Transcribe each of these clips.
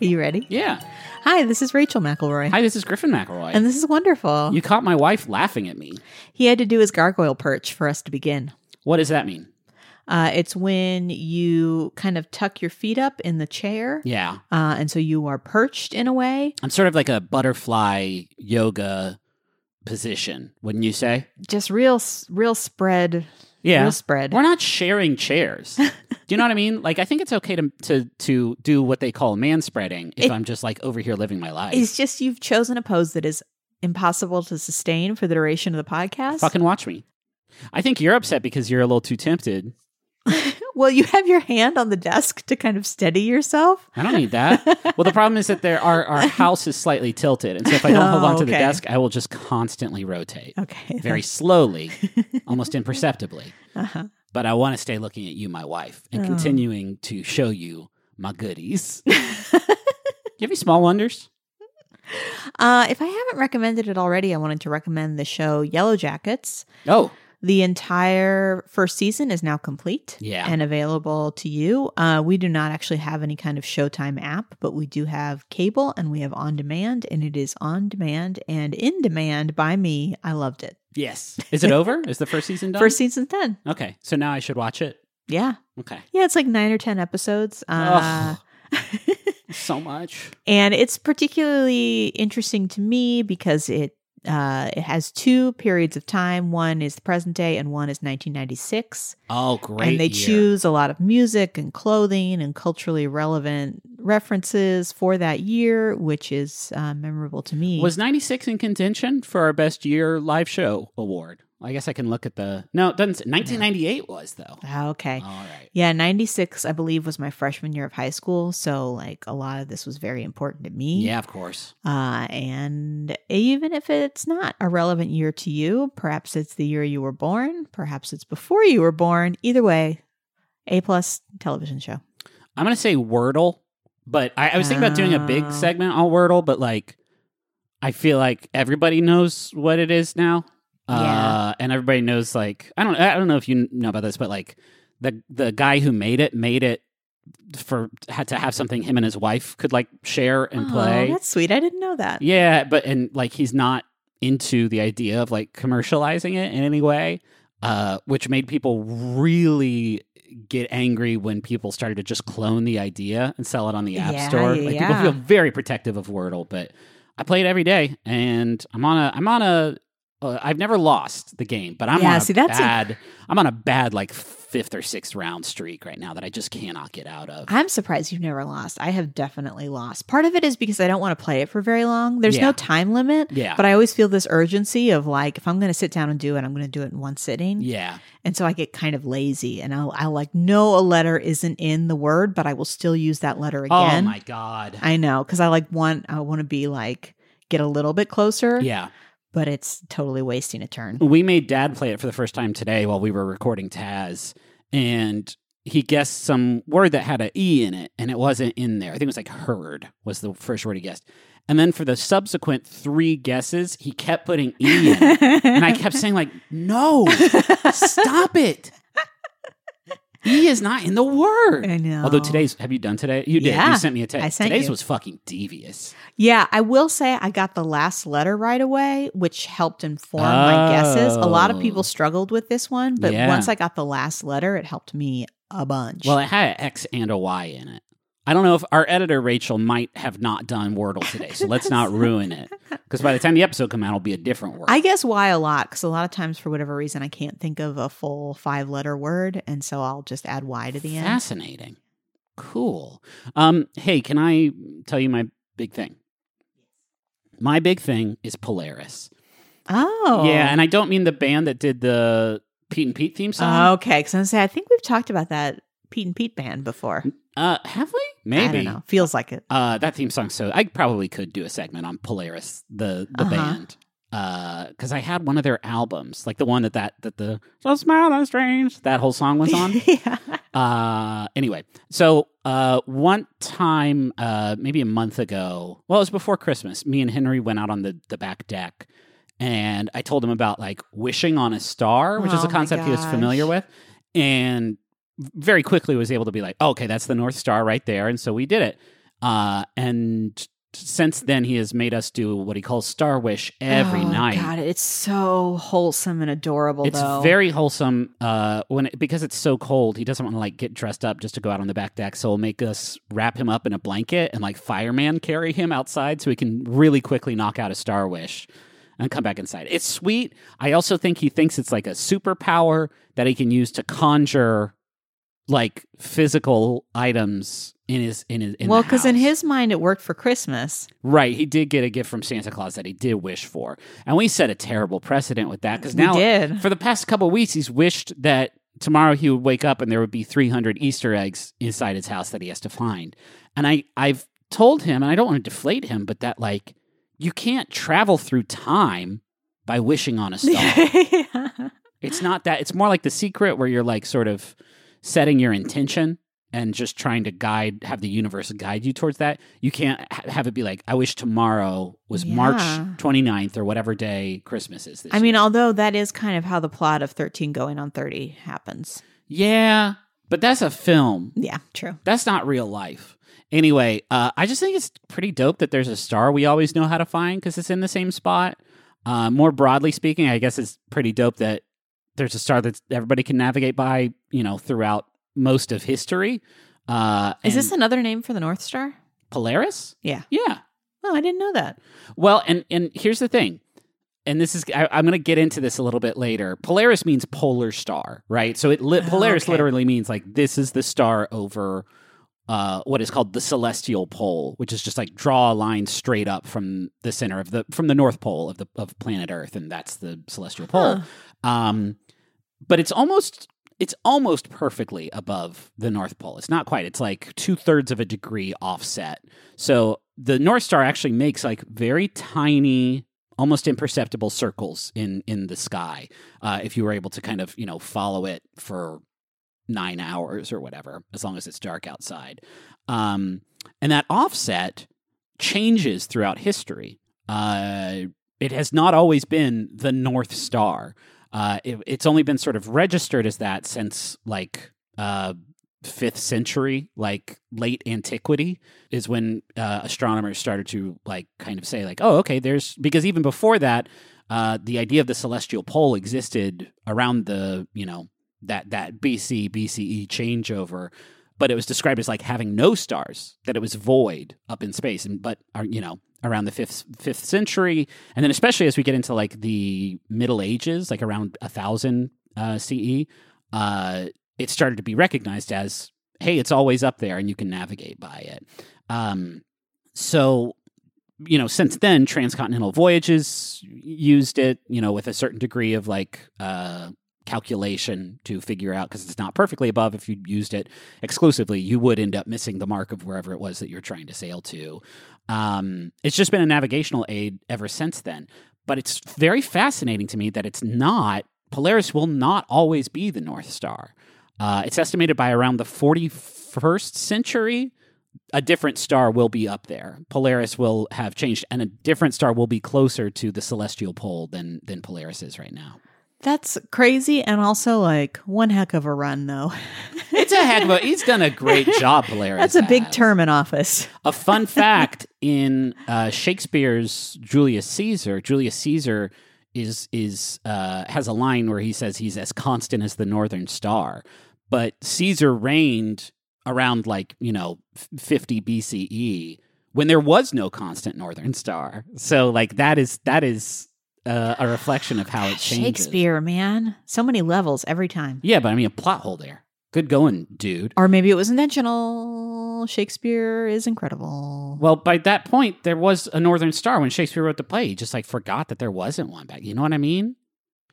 Are you ready? Yeah. Hi, this is Rachel McElroy. Hi, this is Griffin McElroy. And this is wonderful. you caught my wife laughing at me. he had to do his gargoyle perch for us to begin. What does that mean? Uh, it's when you kind of tuck your feet up in the chair. Yeah. Uh, and so you are perched in a way, I'm sort of like a butterfly yoga position, wouldn't you say? just real, real spread. Yeah. Real spread. We're not sharing chairs. Do you know what I mean? Like I think it's okay to to to do what they call man spreading if It- I'm just like over here living my life. It's just you've chosen a pose that is impossible to sustain for the duration of the podcast. Fucking watch me. I think you're upset because you're a little too tempted. well, you have your hand on the desk to kind of steady yourself. I don't need that. well, the problem is that there our our house is slightly tilted, and so if I don't hold Oh, on to the desk, I will just constantly rotate, Okay. very slowly, almost imperceptibly. Uh-huh. But I want to stay looking at you, my wife, and Oh. continuing to show you my goodies. you have any small wonders? Uh, if I haven't recommended it already, I wanted to recommend the show Yellowjackets. Oh, The entire first season is now complete Yeah. and available to you. Uh, we do not actually have any kind of Showtime app, but we do have cable and we have on demand, and it is on demand and in demand by me. I loved it. yes. Is it over? Is the first season done? First season's done. Okay, so now I should watch it. Yeah. Okay. Yeah, it's like nine or 10 episodes. Uh, So much. and it's particularly interesting to me because it uh, it has two periods of time. One is the present day, and one is 1996. Oh, great. and they year. choose a lot of music and clothing and culturally relevant references for that year, which is uh, memorable to me. Was 96 in contention for our best year live show award? I guess I can look at the. No, it doesn't. say- 1998 was, though. Ah, okay. All right. Yeah, 96, I believe, was my freshman year of high school. So, like, a lot of this was very important to me. Yeah, of course. Uh, and even if it's not a relevant year to you, perhaps it's the year you were born, perhaps it's before you were born. Either way, A plus television show. I'm going to say Wordle, but I, I was thinking about doing a big Oh. segment on Wordle, but like, I feel like everybody knows what it is now. Uh, Yeah. and everybody knows like I don't I don't know if you know about this, but like the the guy who made it made it for had to have something him and his wife could like share and Oh, play. that's sweet. I didn't know that. Yeah, but and like he's not into the idea of like commercializing it in any way, uh, which made people really get angry when people started to just clone the idea and sell it on the app Yeah, store. yeah, Like people feel very protective of Wordle, but I play it every day, and I'm on a I'm on a uh, I've never lost the game, but I'm Yeah, on a see, that's bad i I'm on a bad like fifth or sixth round streak right now that I just cannot get out of. I'm surprised you've never lost. I have definitely lost. Part of it is because I don't want to play it for very long. There's Yeah. no time limit. Yeah. But I always feel this urgency of like, if I'm going to sit down and do it, I'm going to do it in one sitting. yeah, And so I get kind of lazy and I'll, I'll like know a letter isn't in the word, but I will still use that letter again. Oh my god. I know. Cause I like want, I want to be like, get a little bit closer, yeah. But it's totally wasting a turn. we made dad play it for the first time today while we were recording Taz, and he guessed some word that had an E in it, and it wasn't in there. I think it was like herd was the first word he guessed. And then for the subsequent three guesses, he kept putting E in. And I kept saying, like, no, stop it. E is not in the word. I know. Although today's, have you done today? You did. Yeah, you sent me a text. I sent today's you. was fucking devious. Yeah, I will say I got the last letter right away, which helped inform my guesses. A lot of Oh. people struggled with this one, but Yeah. once I got the last letter, it helped me a bunch. Well, it had an X and a Y in it. I don't know if our editor Rachel might have not done Wordle today, so let's not ruin it. Because by the time the episode comes out, it'll be a different word. I guess why a lot because a lot of times for whatever reason I can't think of a full five letter word, and so I'll just add Y to the end. Fascinating. Cool. Um, hey, can I tell you my big thing? My big thing is Polaris. Oh, Yeah, and I don't mean the band that did the Pete and Pete theme song. okay. Because I say I think we've talked about that Pete and Pete band before. Uh, have we? Maybe. I don't know. Feels like it. Uh, that theme song. So I probably could do a segment on Polaris, the the Uh-huh. band, because I had one of their albums, like the one that that that the so smile and strange that whole song was on. yeah. uh, anyway, so uh, one time, uh, maybe a month ago, well, it was before Christmas. Me and Henry went out on the the back deck, and I told him about like wishing on a star, which is Oh a concept he was familiar with, and very quickly was able to be like, oh, okay, that's the North Star right there, and so we did it. Uh, and since then, he has made us do what he calls Star Wish every oh, night. God, it's so wholesome and adorable. It's though. very wholesome. Uh, when it, because it's so cold, he doesn't want to like get dressed up just to go out on the back deck. So he'll make us wrap him up in a blanket and like fireman carry him outside so he can really quickly knock out a Star Wish and come back inside. It's sweet. I also think he thinks it's like a superpower that he can use to conjure like physical items in his in his in well, because in his mind it worked for Christmas. right he did get a gift from Santa Claus that he did wish for, and we set a terrible precedent with that because now for the past couple of weeks he's wished that tomorrow he would wake up and there would be 300 Easter eggs inside his house that he has to find, and I I've told him and I don't want to deflate him, but that like you can't travel through time by wishing on a star. It's not that. It's more like the secret where you're like sort of setting your intention and just trying to guide, have the universe guide you towards that. You can't ha- have it be like, I wish tomorrow was March Yeah. 29th or whatever day Christmas is this I year. mean, although that is kind of how the plot of 13 going on 30 happens. yeah, but that's a film. Yeah, true. That's not real life. Anyway, uh, I just think it's pretty dope that there's a star we always know how to find because it's in the same spot. Uh, more broadly speaking, I guess it's pretty dope that there's a star that everybody can navigate by, you know, throughout most of history. Uh, Is this another name for the North Star? Polaris? Yeah. Yeah. Oh, I didn't know that. Well, and and here's the thing, and this is I, I'm going to get into this a little bit later. Polaris means polar star, right? So it li- Oh, Polaris okay. literally means like this is the star over uh, what is called the celestial pole, which is just like draw a line straight up from the center of the from the north pole of the of planet Earth, and that's the celestial pole. Huh. Um, but it's almost it's almost perfectly above the North Pole. It's not quite. It's like two thirds of a degree offset. So the North Star actually makes like very tiny, almost imperceptible circles in in the sky. Uh, if you were able to kind of you know follow it for nine hours or whatever, as long as it's dark outside. Um, and that offset changes throughout history. Uh, it has not always been the North Star. Uh, it, it's only been sort of registered as that since like uh, fifth century, like late antiquity, is when uh, astronomers started to like kind of say like, oh, okay, there's because even before that, uh, the idea of the celestial pole existed around the you know that that BC BCE changeover, but it was described as like having no stars, that it was void up in space, and but are you know around the fifth fifth century, and then especially as we get into like the Middle Ages, like around a thousand uh, CE, uh, it started to be recognized as hey, it's always up there, and you can navigate by it. Um, so you know, since then, transcontinental voyages used it, you know, with a certain degree of like uh, calculation to figure out because it's not perfectly above. If you used it exclusively, you would end up missing the mark of wherever it was that you're trying to sail to. Um, it's just been a navigational aid ever since then. But it's very fascinating to me that it's not, Polaris will not always be the North Star. Uh, it's estimated by around the 41st century a different star will be up there. Polaris will have changed, and a different star will be closer to the celestial pole than than Polaris is right now. That's crazy and also like one heck of a run though. It's a heck of a. He's done a great job, Polaris. That's a big has. term in office. A fun fact in uh, Shakespeare's Julius Caesar, Julius Caesar is is uh, has a line where he says he's as constant as the northern star, but Caesar reigned around like you know 50 BCE when there was no constant northern star. So like that is that is uh, a reflection of how it changes. Shakespeare, man. So many levels every time. Yeah, but I mean a plot hole there. Good going, dude. Or maybe it was intentional. Shakespeare is incredible. Well, by that point, there was a Northern Star when Shakespeare wrote the play. He just like forgot that there wasn't one back. You know what I mean?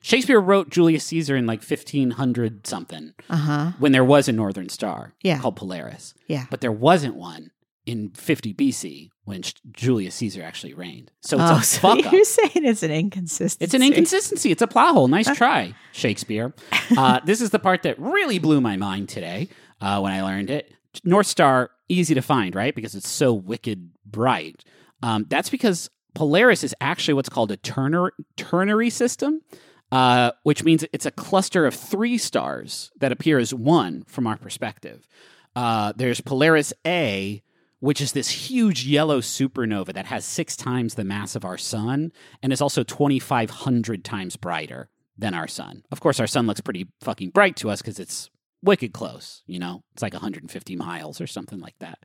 Shakespeare wrote Julius Caesar in like fifteen hundred something Uh huh. when there was a Northern Star Yeah. called Polaris, Yeah. but there wasn't one in fifty BC when Julius Caesar actually reigned. So it's oh, a so fuck up. you're saying it's an inconsistency. It's an inconsistency. It's a plot hole. Nice try, Shakespeare. Uh, this is the part that really blew my mind today uh, when I learned it. North Star, easy to find, right? Because it's so wicked bright. Um, that's because Polaris is actually what's called a ternar- ternary system, uh, which means it's a cluster of three stars that appear as one from our perspective. Uh, there's Polaris A, which is this huge yellow supernova that has six times the mass of our sun and is also 2,500 times brighter than our sun. Of course, our sun looks pretty fucking bright to us because it's wicked close. You know, it's like 150 miles or something like that,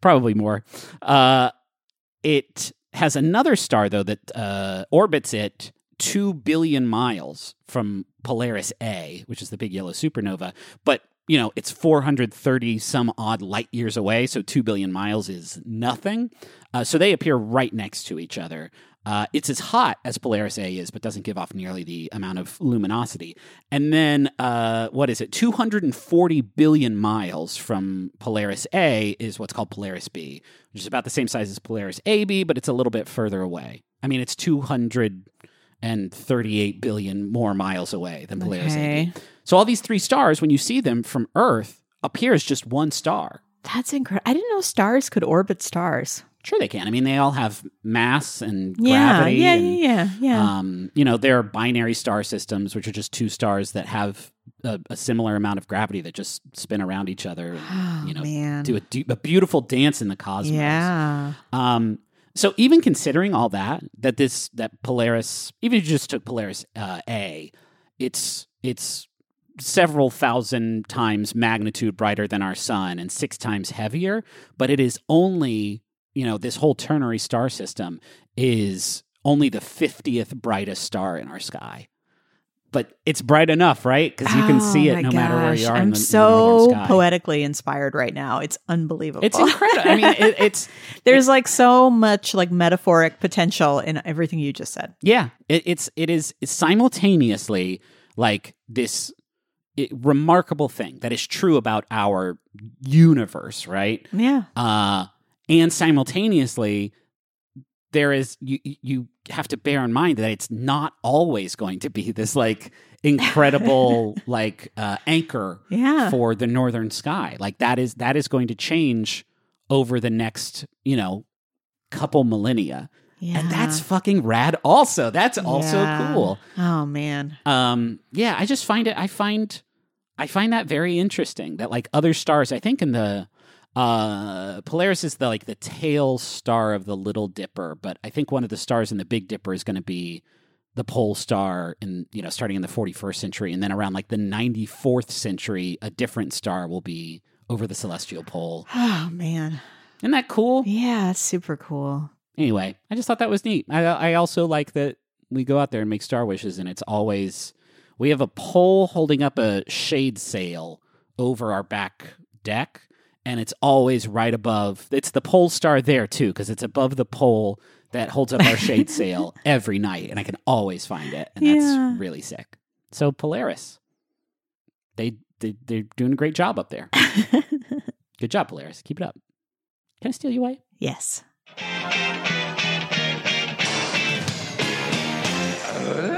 probably more. Uh, it has another star though that uh, orbits it two billion miles from Polaris A, which is the big yellow supernova, but you know, it's 430 some odd light years away, so 2 billion miles is nothing. Uh, so they appear right next to each other. Uh, it's as hot as Polaris A is, but doesn't give off nearly the amount of luminosity. And then, uh, what is it? 240 billion miles from Polaris A is what's called Polaris B, which is about the same size as Polaris AB, but it's a little bit further away. I mean, it's 238 billion more miles away than Polaris Okay. So all these three stars, when you see them from Earth, appear as just one star. That's incredible. I didn't know stars could orbit stars. Sure, they can. I mean, they all have mass and Yeah, gravity. yeah, and, yeah, yeah, yeah. Um, you know, there are binary star systems, which are just two stars that have a, a similar amount of gravity that just spin around each other and, oh, you know, man. do a, a beautiful dance in the cosmos. yeah. Um, so even considering all that, that this that Polaris, even if you just took Polaris uh, A, it's it's several thousand times magnitude brighter than our sun and six times heavier, but it is only you know this whole ternary star system is only the fiftieth brightest star in our sky. But it's bright enough, right? Because you can see Oh, it my no matter where you are. I'm the, so poetically inspired right now. It's unbelievable. It's incredible. I mean, it, it's There's like so much like metaphoric potential in everything you just said. Yeah, it, it's it is simultaneously like this i remarkable thing that is true about our universe, right? Yeah. Uh, and simultaneously, there is you you have to bear in mind that it's not always going to be this like incredible like uh, anchor Yeah. for the northern sky. Like that is that is going to change over the next you know couple millennia. Yeah. And that's fucking rad also. That's also Yeah. cool. Oh man. Um yeah, I just find it I find I find that very interesting that like other stars, I think in the uh Polaris is the like the tail star of the Little Dipper, but I think one of the stars in the Big Dipper is going to be the pole star in you know starting in the 41st century and then around like the 94th century a different star will be over the celestial pole. Oh man. Isn't that cool? Yeah, it's super cool. anyway, I just thought that was neat. I, I also like that we go out there and make star wishes, and it's always we have a pole holding up a shade sail over our back deck, and it's always right above. It's the pole star there too, because it's above the pole that holds up our shade sail every night, and I can always find it, and Yeah. that's really sick. So Polaris, they, they they're doing a great job up there. Good job, Polaris. Keep it up. Can I steal you away? yes. Uh,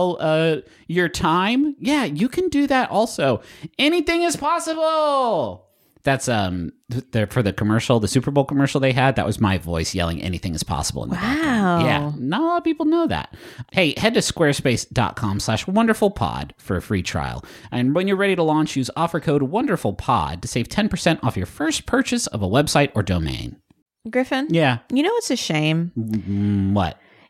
uh, your time? Yeah, you can do that also. Anything is possible. That's um there for the commercial, the Super Bowl commercial they had. That was my voice yelling "Anything is possible" in the background. Wow. Yeah, not a lot of people know that. Hey, head to squarespace.com/slash wonderfulpod for a free trial, and when you're ready to launch, use offer code wonderfulpod to save ten percent off your first purchase of a website or domain. Griffin? Yeah, You know it's a shame? Mm, what?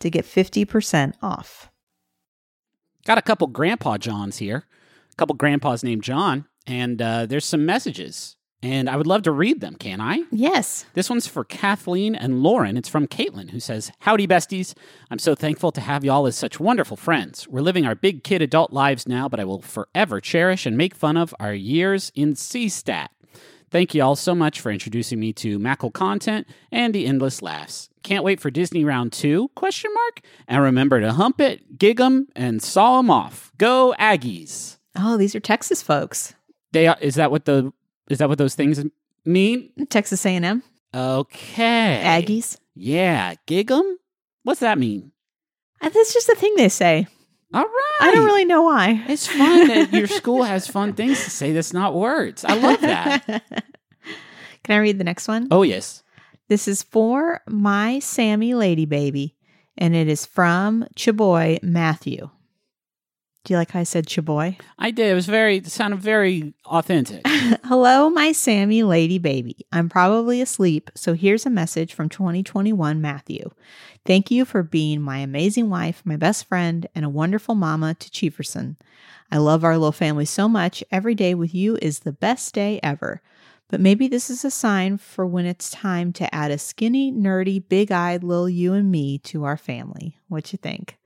to get 50% off. Got a couple Grandpa Johns here, a couple grandpas named John, and uh, there's some messages, and I would love to read them. Can I? Yes. This one's for Kathleen and Lauren. It's from Caitlin, who says, Howdy, besties. I'm so thankful to have y'all as such wonderful friends. We're living our big kid adult lives now, but I will forever cherish and make fun of our years in CSTAT. Thank you all so much for introducing me to Mackle content and the endless laughs. Can't wait for Disney Round 2? Question mark. And remember to hump it, gig 'em, and saw saw 'em off. Go Aggies. Oh, these are Texas folks. They are, is that what the is that what those things mean? Texas A&M. Okay. Aggies. Yeah, gig 'em? What's that mean? Uh, That's just a thing they say. All right. I don't really know why. It's fun that your school has fun things to say that's not words. I love that. Can I read the next one? Oh, yes. This is for my Sammy lady baby, and it is from Chaboy Matthew. Do you like how I said Chaboy? I did. It was very, it sounded very authentic. Hello, my Sammy lady baby. I'm probably asleep, so here's a message from 2021 Matthew. Thank you for being my amazing wife, my best friend, and a wonderful mama to Cheeverson. I love our little family so much. Every day with you is the best day ever. But maybe this is a sign for when it's time to add a skinny, nerdy, big eyed little you and me to our family. What you think?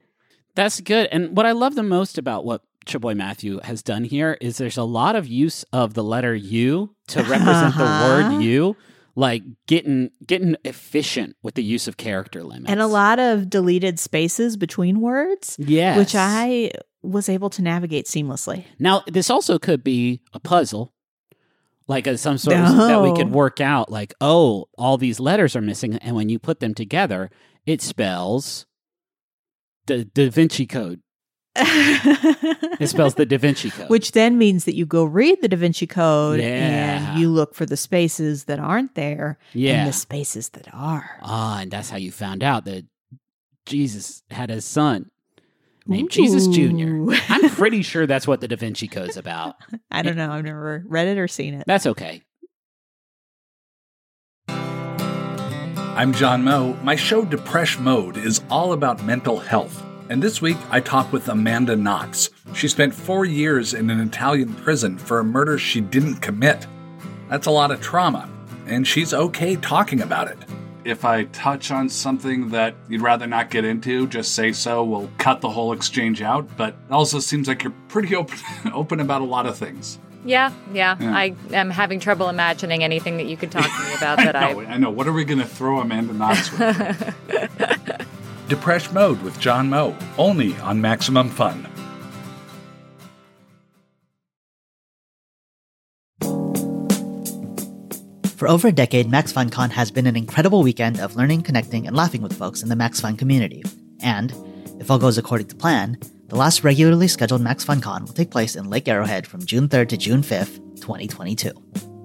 That's good. And what I love the most about what Chaboy Matthew has done here is there's a lot of use of the letter U to represent the Uh-huh. word you, like getting getting efficient with the use of character limits. And a lot of deleted spaces between words, yes. which I was able to navigate seamlessly. Now, this also could be a puzzle, like a, some sort of that we could work out. Like, oh, all these letters are missing, and when you put them together, it spells the Da Vinci Code. It spells the Da Vinci Code. Which then means that you go read the Da Vinci Code Yeah. and you look for the spaces that aren't there yeah, and the spaces that are. ah, and that's how you found out that Jesus had a son named Jesus Jr. I'm pretty sure that's what the Da Vinci Code's about. I don't know. I've never read it or seen it. That's okay. I'm John Moe. My show Depresh Mode is all about mental health. And this week I talk with Amanda Knox. She spent four years in an Italian prison for a murder she didn't commit. That's a lot of trauma, and she's okay talking about it. If I touch on something that you'd rather not get into, just say so. We'll cut the whole exchange out. But it also seems like you're pretty open, open about a lot of things. Yeah, yeah, Yeah. I am having trouble imagining anything that you could talk to me about that I know, I. I know. What are we going to throw Amanda Knox with? Depresh Mode with John Moe, only on Maximum Fun. For over a decade, MaxFunCon has been an incredible weekend of learning, connecting, and laughing with folks in the Max Fun community. And, if all goes according to plan, the last regularly scheduled Max MaxFunCon will take place in Lake Arrowhead from June 3rd to June 5th, 2022.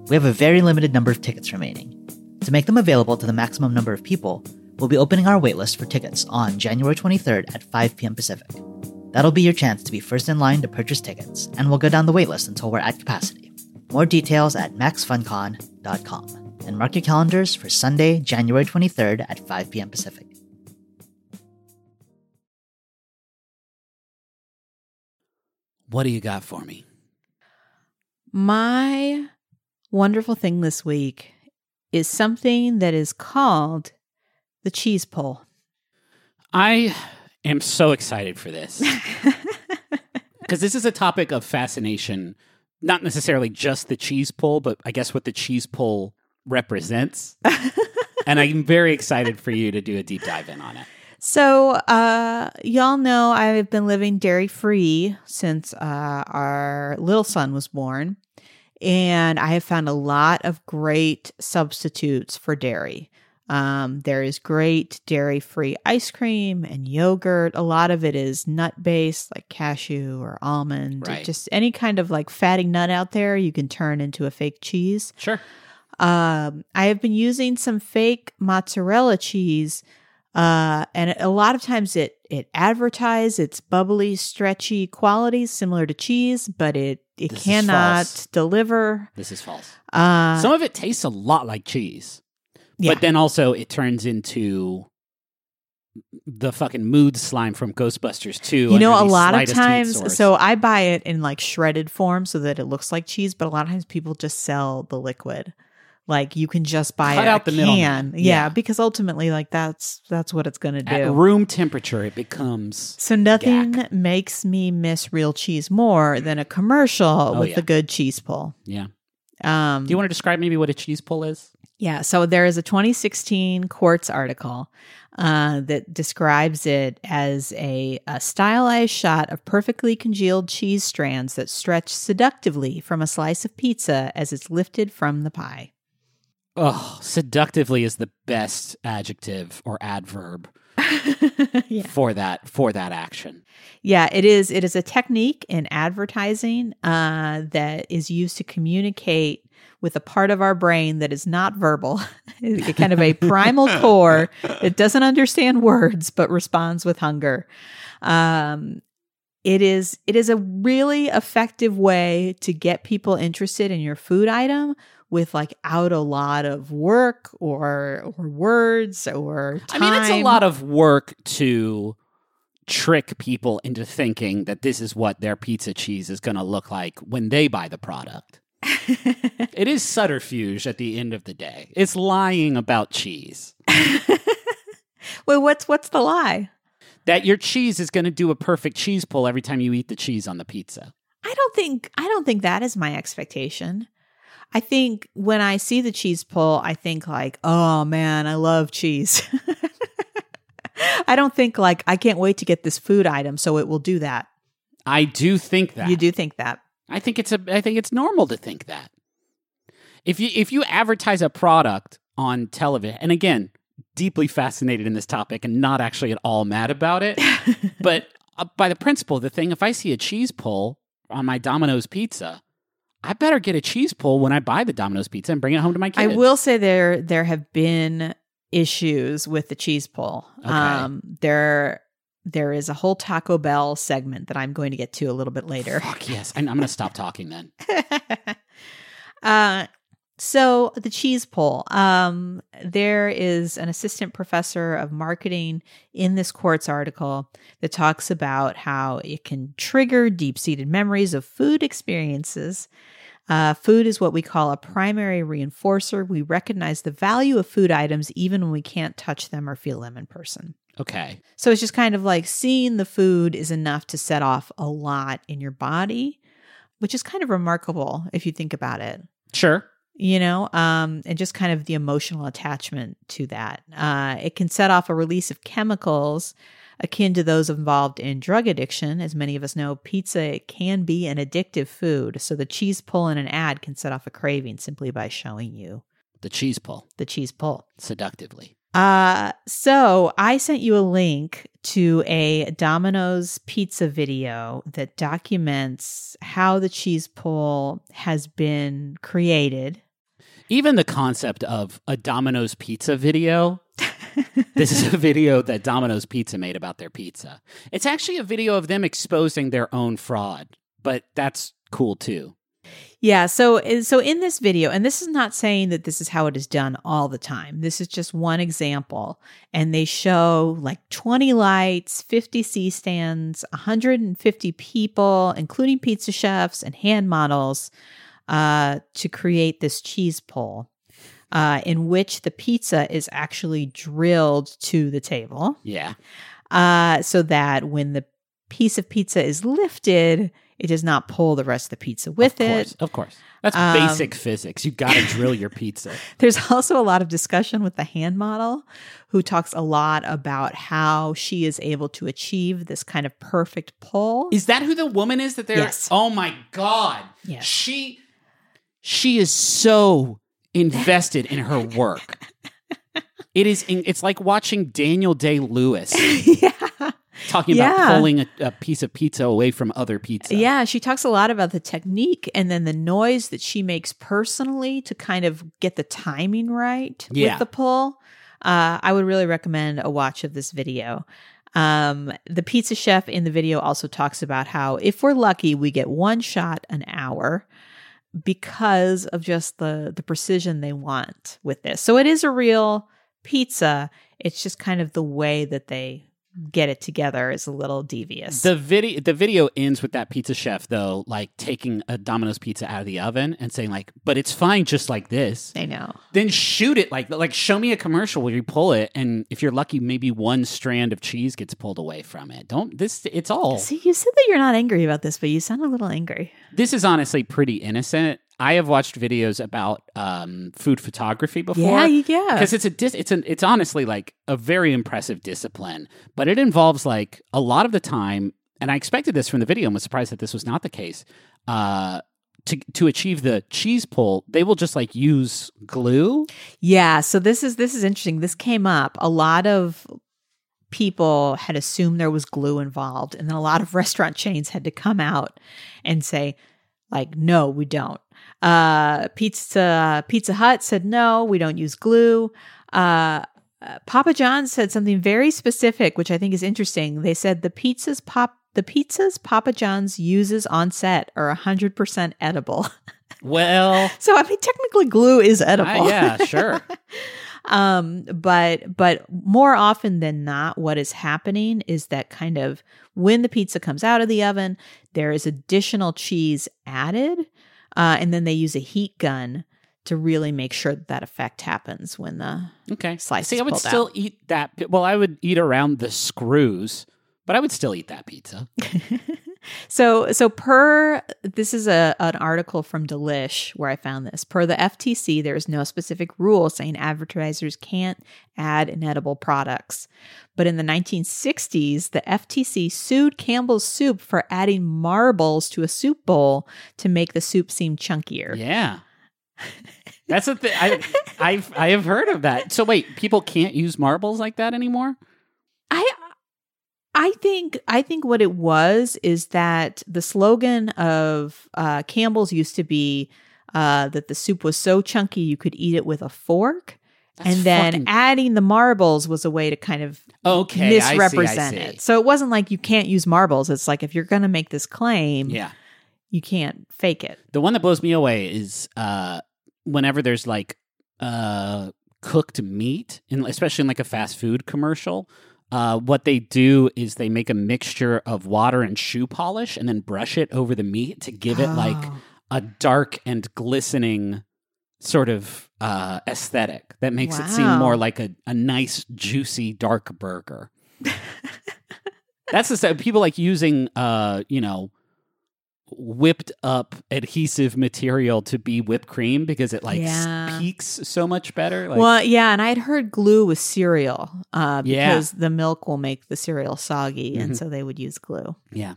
We have a very limited number of tickets remaining. To make them available to the maximum number of people, we'll be opening our waitlist for tickets on January 23rd at 5 p.m. Pacific. That'll be your chance to be first in line to purchase tickets, and we'll go down the waitlist until we're at capacity. More details at maxfuncon.com. And mark your calendars for Sunday, January 23rd at 5 p.m. Pacific. What do you got for me? My wonderful thing this week is something that is called the cheese pull. I am so excited for this. because this is a topic of fascination, not necessarily just the cheese pull, but I guess what the cheese pull represents. and I'm very excited for you to do a deep dive in on it. So, uh, y'all know I've been living dairy free since uh, our little son was born. And I have found a lot of great substitutes for dairy. Um, there is great dairy free ice cream and yogurt. A lot of it is nut based, like cashew or almond. Right. Just any kind of like fatty nut out there, you can turn into a fake cheese. Sure. Um, I have been using some fake mozzarella cheese, uh, and a lot of times it it advertises its bubbly, stretchy qualities similar to cheese, but it it This cannot deliver. This is false. Uh, Some of it tastes a lot like cheese, yeah. but then also it turns into the fucking mood slime from Ghostbusters too. you know, a lot of times, so I buy it in like shredded form so that it looks like cheese, but a lot of times people just sell the liquid. Like you can just buy Cut out the can, yeah, Yeah. because ultimately, like that's that's what it's going to do. at room temperature, it becomes So nothing makes me miss real cheese more than a commercial Oh, with yeah. a good cheese pull. yeah. Um, Do you want to describe maybe what a cheese pull is? yeah, so there is a 2016 Quartz article uh, that describes it as a, a stylized shot of perfectly congealed cheese strands that stretch seductively from a slice of pizza as it's lifted from the pie. Oh, seductively is the best adjective or adverb yeah. for that for that action. Yeah, it is. It is a technique in advertising uh, that is used to communicate with a part of our brain that is not verbal, It's kind of a primal core that doesn't understand words but responds with hunger. Um, it is it is a really effective way to get people interested in your food item with like out a lot of work or or words or time. I mean, it's a lot of work to trick people into thinking that this is what their pizza cheese is going to look like when they buy the product. it is subterfuge at the end of the day. It's lying about cheese. Wait, what's what's the lie? That your cheese is going to do a perfect cheese pull every time you eat the cheese on the pizza. I don't think I don't think that is my expectation. I think when I see the cheese pull, I think like, oh man, I love cheese. I don't think like I can't wait to get this food item, so it will do that. I do think that. You do think that. I think it's a I think it's normal to think that. If you if you advertise a product on television and again, deeply fascinated in this topic and not actually at all mad about it, but uh, by the principle of the thing, if I see a cheese pull on my Domino's pizza, I better get a cheese pull when I buy the Domino's pizza and bring it home to my kids. I will say there there have been issues with the cheese pull. Okay. Um there there is a whole Taco Bell segment that I'm going to get to a little bit later. Fuck yes. I'm, I'm going to stop talking then. uh, so the cheese pull. Um, there is an assistant professor of marketing in this Quartz article that talks about how it can trigger deep-seated memories of food experiences. Uh, food is what we call a primary reinforcer. We recognize the value of food items even when we can't touch them or feel them in person. Okay. So it's just kind of like seeing the food is enough to set off a lot in your body, which is kind of remarkable if you think about it. Sure. You know, um, and just kind of the emotional attachment to that. Uh, it can set off a release of chemicals akin to those involved in drug addiction. As many of us know, pizza can be an addictive food. So the cheese pull in an ad can set off a craving simply by showing you The cheese pull the cheese pull. seductively. Uh, so I sent you a link to a Domino's pizza video that documents how the cheese pull has been created. Even the concept of a Domino's pizza video. this is a video that Domino's Pizza made about their pizza. It's actually a video of them exposing their own fraud, but that's cool too. Yeah, so so in this video, and this is not saying that this is how it is done all the time. This is just one example, and they show like 20 lights, 50 C stands, 150 people, including pizza chefs and hand models, uh, to create this cheese pull, uh, in which the pizza is actually drilled to the table Yeah. uh, so that when the piece of pizza is lifted, it does not pull the rest of the pizza with of it. course, of course. That's Um, basic physics. You got to drill your pizza. There's also a lot of discussion with the hand model, who talks a lot about how she is able to achieve this kind of perfect pull. Is that who the woman is that they're? Yes. Oh my god. Yes. She she is so invested in her work. It is. in- It's like watching Daniel Day Lewis yeah. Talking Yeah. about pulling a, a piece of pizza away from other pizza. Yeah, she talks a lot about the technique and then the noise that she makes personally to kind of get the timing right Yeah. with the pull. Uh, I would really recommend a watch of this video. Um, the pizza chef in the video also talks about how if we're lucky, we get one shot an hour because of just the the precision they want with this. So it is a real pizza. It's just kind of the way that they get it together is a little devious. The video the video ends with that pizza chef though, like taking a Domino's pizza out of the oven and saying like, "But it's fine just like this." I know. Then shoot it like like show me a commercial where you pull it, and if you're lucky, maybe one strand of cheese gets pulled away from it. Don't this? It's all. See, you said that you're not angry about this, but you sound a little angry. This is honestly pretty innocent. I have watched videos about um, food photography before. Yeah, yeah. because it's a dis- it's an it's honestly like a very impressive discipline, but it involves like a lot of the time, and I expected this from the video and was surprised that this was not the case. Uh, to to achieve the cheese pull, they will just like use glue. Yeah, so this is this is interesting. This came up. A lot of people had assumed there was glue involved, and then a lot of restaurant chains had to come out and say, like, no, we don't. Uh, Pizza Pizza Hut said no, we don't use glue. Uh, Papa John's said something very specific, which I think is interesting. They said the pizzas pop the pizzas Papa John's uses on set are hundred percent edible. Well, so I mean, technically, glue is edible. uh, yeah, sure. um but but more often than not what is happening is that kind of when the pizza comes out of the oven there is additional cheese added uh, and then they use a heat gun to really make sure that that effect happens when the Okay. Slice See, I would still out. eat that. Well, I would eat around the screws, but I would still eat that pizza. so so per this is a an article from Delish where I found this. Per the FTC, there is no specific rule saying advertisers can't add inedible products. But in the 1960s, the FTC sued Campbell's Soup for adding marbles to a soup bowl to make the soup seem chunkier. Yeah. That's a thing. I, I've I have heard of that. So wait, people can't use marbles like that anymore. I I think I think what it was is that the slogan of uh, Campbell's used to be uh, that the soup was so chunky you could eat it with a fork, That's and then fucking- adding the marbles was a way to kind of okay, I see, I misrepresent see. it. So it wasn't like you can't use marbles. It's like if you're going to make this claim, Yeah. you can't fake it. The one that blows me away is uh, whenever there's like uh, cooked meat, in, especially in like a fast food commercial. Uh, what they do is they make a mixture of water and shoe polish and then brush it over the meat to give it like Oh. a dark and glistening sort of uh, aesthetic that makes it seem more like a, a nice, juicy, dark burger. That's the stuff people like using, uh, you know, whipped up adhesive material to be whipped cream because it like Yeah. peaks so much better. Like, well, yeah, and I'd heard glue with cereal uh, Yeah. because the milk will make the cereal soggy, and Mhm. so they would use glue. yeah.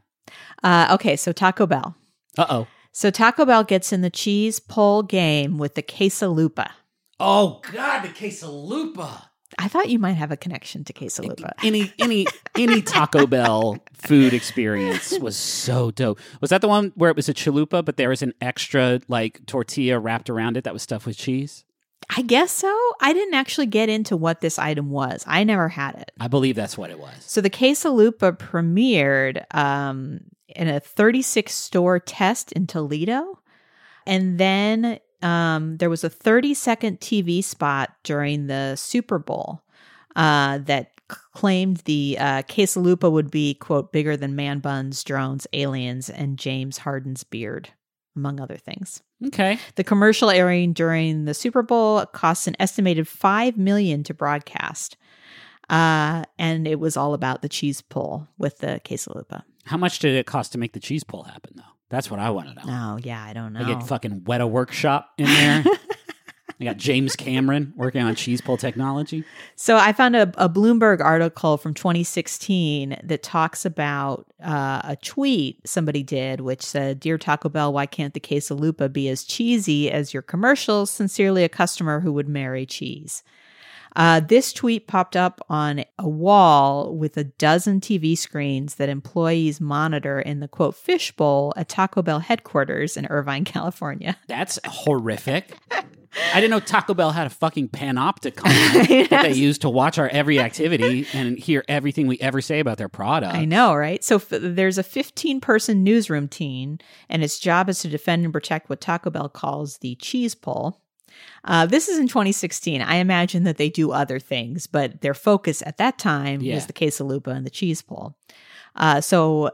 Uh, okay, so Taco Bell. Uh oh. So Taco Bell gets in the cheese pull game with the quesalupa. Oh God, the quesalupa. I thought you might have a connection to quesalupa. Any any any Taco Bell food experience was so dope. Was that the one where it was a chalupa, but there was an extra like tortilla wrapped around it that was stuffed with cheese? I guess so. I didn't actually get into what this item was. I never had it. I believe that's what it was. So the quesalupa premiered um, in a 36 store test in Toledo. And then um, there was a 30 second TV spot during the Super Bowl uh, that claimed the uh, quesalupa would be, quote, bigger than man buns, drones, aliens, and James Harden's beard, among other things. Okay. The commercial airing during the Super Bowl costs an estimated five million to broadcast. Uh, and it was all about the cheese pull with the quesalupa. How much did it cost to make the cheese pull happen, though? That's what I want to know. Oh, yeah, I don't know. I get fucking Weta Workshop in there. I got James Cameron working on cheese pull technology. So I found a, a Bloomberg article from 2016 that talks about uh, a tweet somebody did, which said, "Dear Taco Bell, why can't the quesalupa be as cheesy as your commercials? Sincerely, a customer who would marry cheese." Uh, this tweet popped up on a wall with a dozen TV screens that employees monitor in the quote fishbowl at Taco Bell headquarters in Irvine, California. That's horrific. I didn't know Taco Bell had a fucking panopticon that they use to watch our every activity and hear everything we ever say about their product. I know, right? So f- there's a 15 person newsroom team, and its job is to defend and protect what Taco Bell calls the cheese pull. Uh, this is in 2016. I imagine that they do other things, but their focus at that time Yeah. was the quesalupa and the cheese pull. Uh, so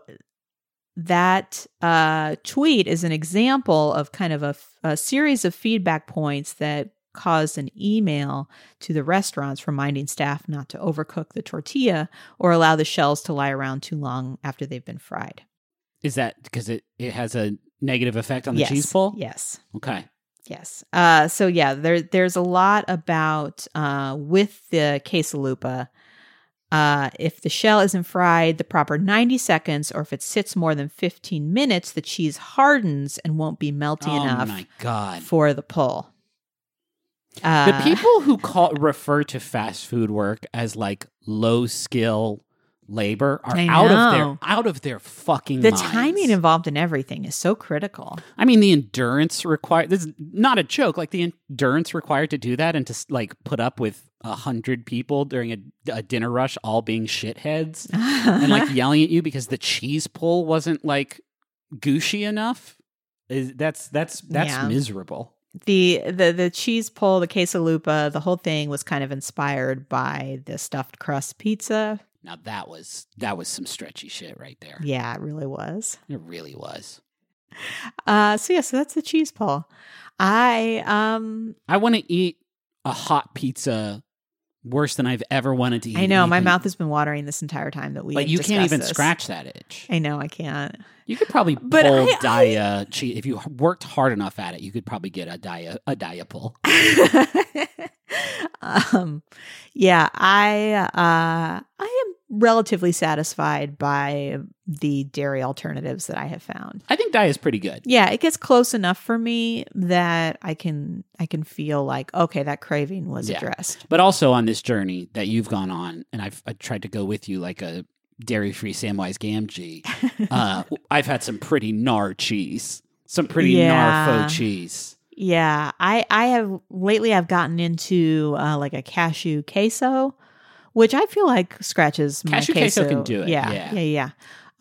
that uh, tweet is an example of kind of a, series of feedback points that caused an email to the restaurants reminding staff not to overcook the tortilla or allow the shells to lie around too long after they've been fried. Is that because it, it has a negative effect on the yes. cheese pull? Yes. Okay. Yes. Uh, so yeah, there there's a lot about uh, with the quesalupa. Uh, if the shell isn't fried the proper 90 seconds, or if it sits more than 15 minutes, the cheese hardens and won't be melty oh enough my god. for the pull. Uh, the people who call refer to fast food work as like low skill labor are out of their out of their fucking the minds. timing involved in everything is so critical. I mean, the endurance required. This is not a joke. Like the endurance required to do that and to like put up with a hundred people during a, a dinner rush, all being shitheads and like yelling at you because the cheese pull wasn't like gushy enough. Is that's that's that's Yeah. miserable. the the the cheese pull, the quesalupa, the whole thing was kind of inspired by the stuffed crust pizza. Now that was that was some stretchy shit right there. Yeah, it really was. It really was. Uh, so yeah, so that's the cheese pull. I um, I want to eat a hot pizza worse than I've ever wanted to eat. I know my mouth has been watering this entire time that we. Like you can't even this. scratch that itch. I know I can't. You could probably But pull I- Daiya cheese if you worked hard enough at it. You could probably get a Daiya a Daiya pull. um, yeah, I uh, I am relatively satisfied by the dairy alternatives that I have found. I think Daiya is pretty good. Yeah, it gets close enough for me that I can I can feel like okay, that craving was Yeah. addressed. But also on this journey that you've gone on, and I've I tried to go with you like a dairy free Samwise Gamgee. uh, I've had some pretty gnar cheese, some pretty Yeah. gnar faux cheese. Yeah, I I have lately I've gotten into uh, like a cashew queso, which I feel like scratches my Cashew queso can do it, Yeah, yeah. yeah, yeah.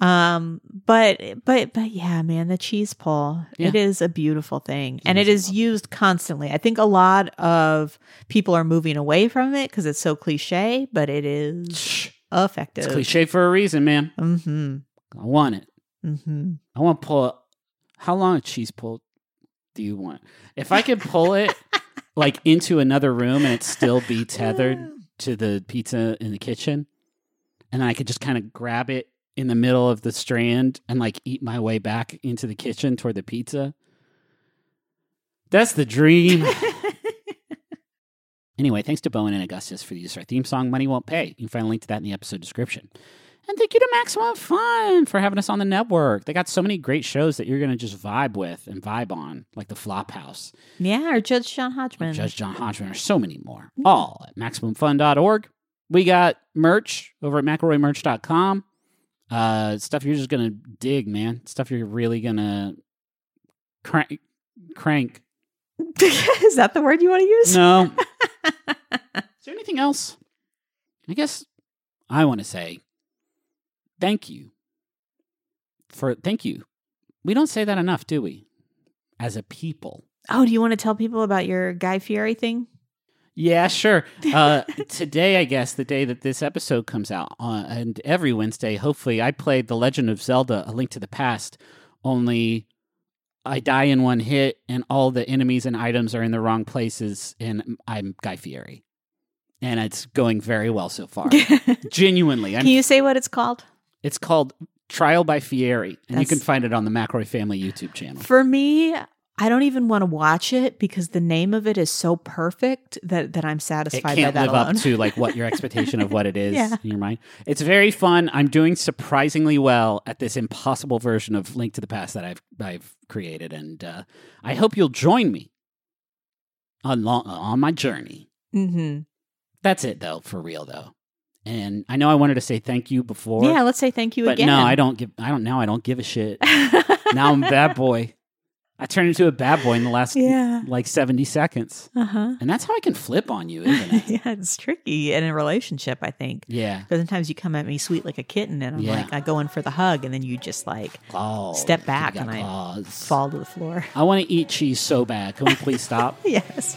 Um, but but but yeah, man, the cheese pull it Yeah. is a beautiful thing, and is it is used constantly. I think a lot of people are moving away from it because it's so cliche, but it is Shh, effective. It's cliche for a reason, man. Mm-hmm. I want it. Mm-hmm. I want to pull. How long a cheese pull do you want? If I could pull it like into another room and it still be tethered to the pizza in the kitchen, and then I could just kind of grab it in the middle of the strand and like eat my way back into the kitchen toward the pizza. That's the dream. anyway, thanks to Bo En and Augustus for the use of our theme song, Money Won't Pay. You can find a link to that in the episode description. And thank you to Maximum Fun for having us on the network. They got so many great shows that you're going to just vibe with and vibe on, like the Flophouse, Yeah, or Judge John Hodgman. Judge John Hodgman, or so many more. All at MaximumFun.org. We got merch over at McElroyMerch.com. Uh, stuff you're just going to dig, man. Stuff you're really going to crank. crank. is that the word you want to use? No. Is there anything else? I guess I want to say thank you for thank you. We don't say that enough, do we? As a people. Oh, do you want to tell people about your Guy Fieri thing? Yeah, sure. Uh, today, I guess, the day that this episode comes out, uh, and every Wednesday, hopefully, I played The Legend of Zelda: A Link to the Past. Only, I die in one hit, and all the enemies and items are in the wrong places, and I'm Guy Fieri. and it's going very well so far. Genuinely, I'm, Can you say what it's called? It's called Trial by Fieri, and you can find it on the McElroy Family YouTube channel. For me, I don't even want to watch it because the name of it is so perfect that, that I'm It satisfied by can't that live alone. up to like what your expectation of what it is Yeah. in your mind. It's very fun. I'm doing surprisingly well at this impossible version of Link to the Past that I've I've created, and uh, I hope you'll join me on long, on my journey. hmm That's it, though, for real, though. And I know I wanted to say thank you before. Yeah, let's say thank you but again. no, I don't give. I don't now. I don't give a shit. now I'm a bad boy. I turned into a bad boy in the last Yeah. like 70 seconds, uh huh. and that's how I can flip on you, isn't it? yeah, it's tricky in a relationship, I think. yeah. Because sometimes you come at me sweet like a kitten, and I'm Yeah. like, I go in for the hug, and then you just like Oh, Step back and I fall to the floor. I want to eat cheese so bad. Can we please stop? yes.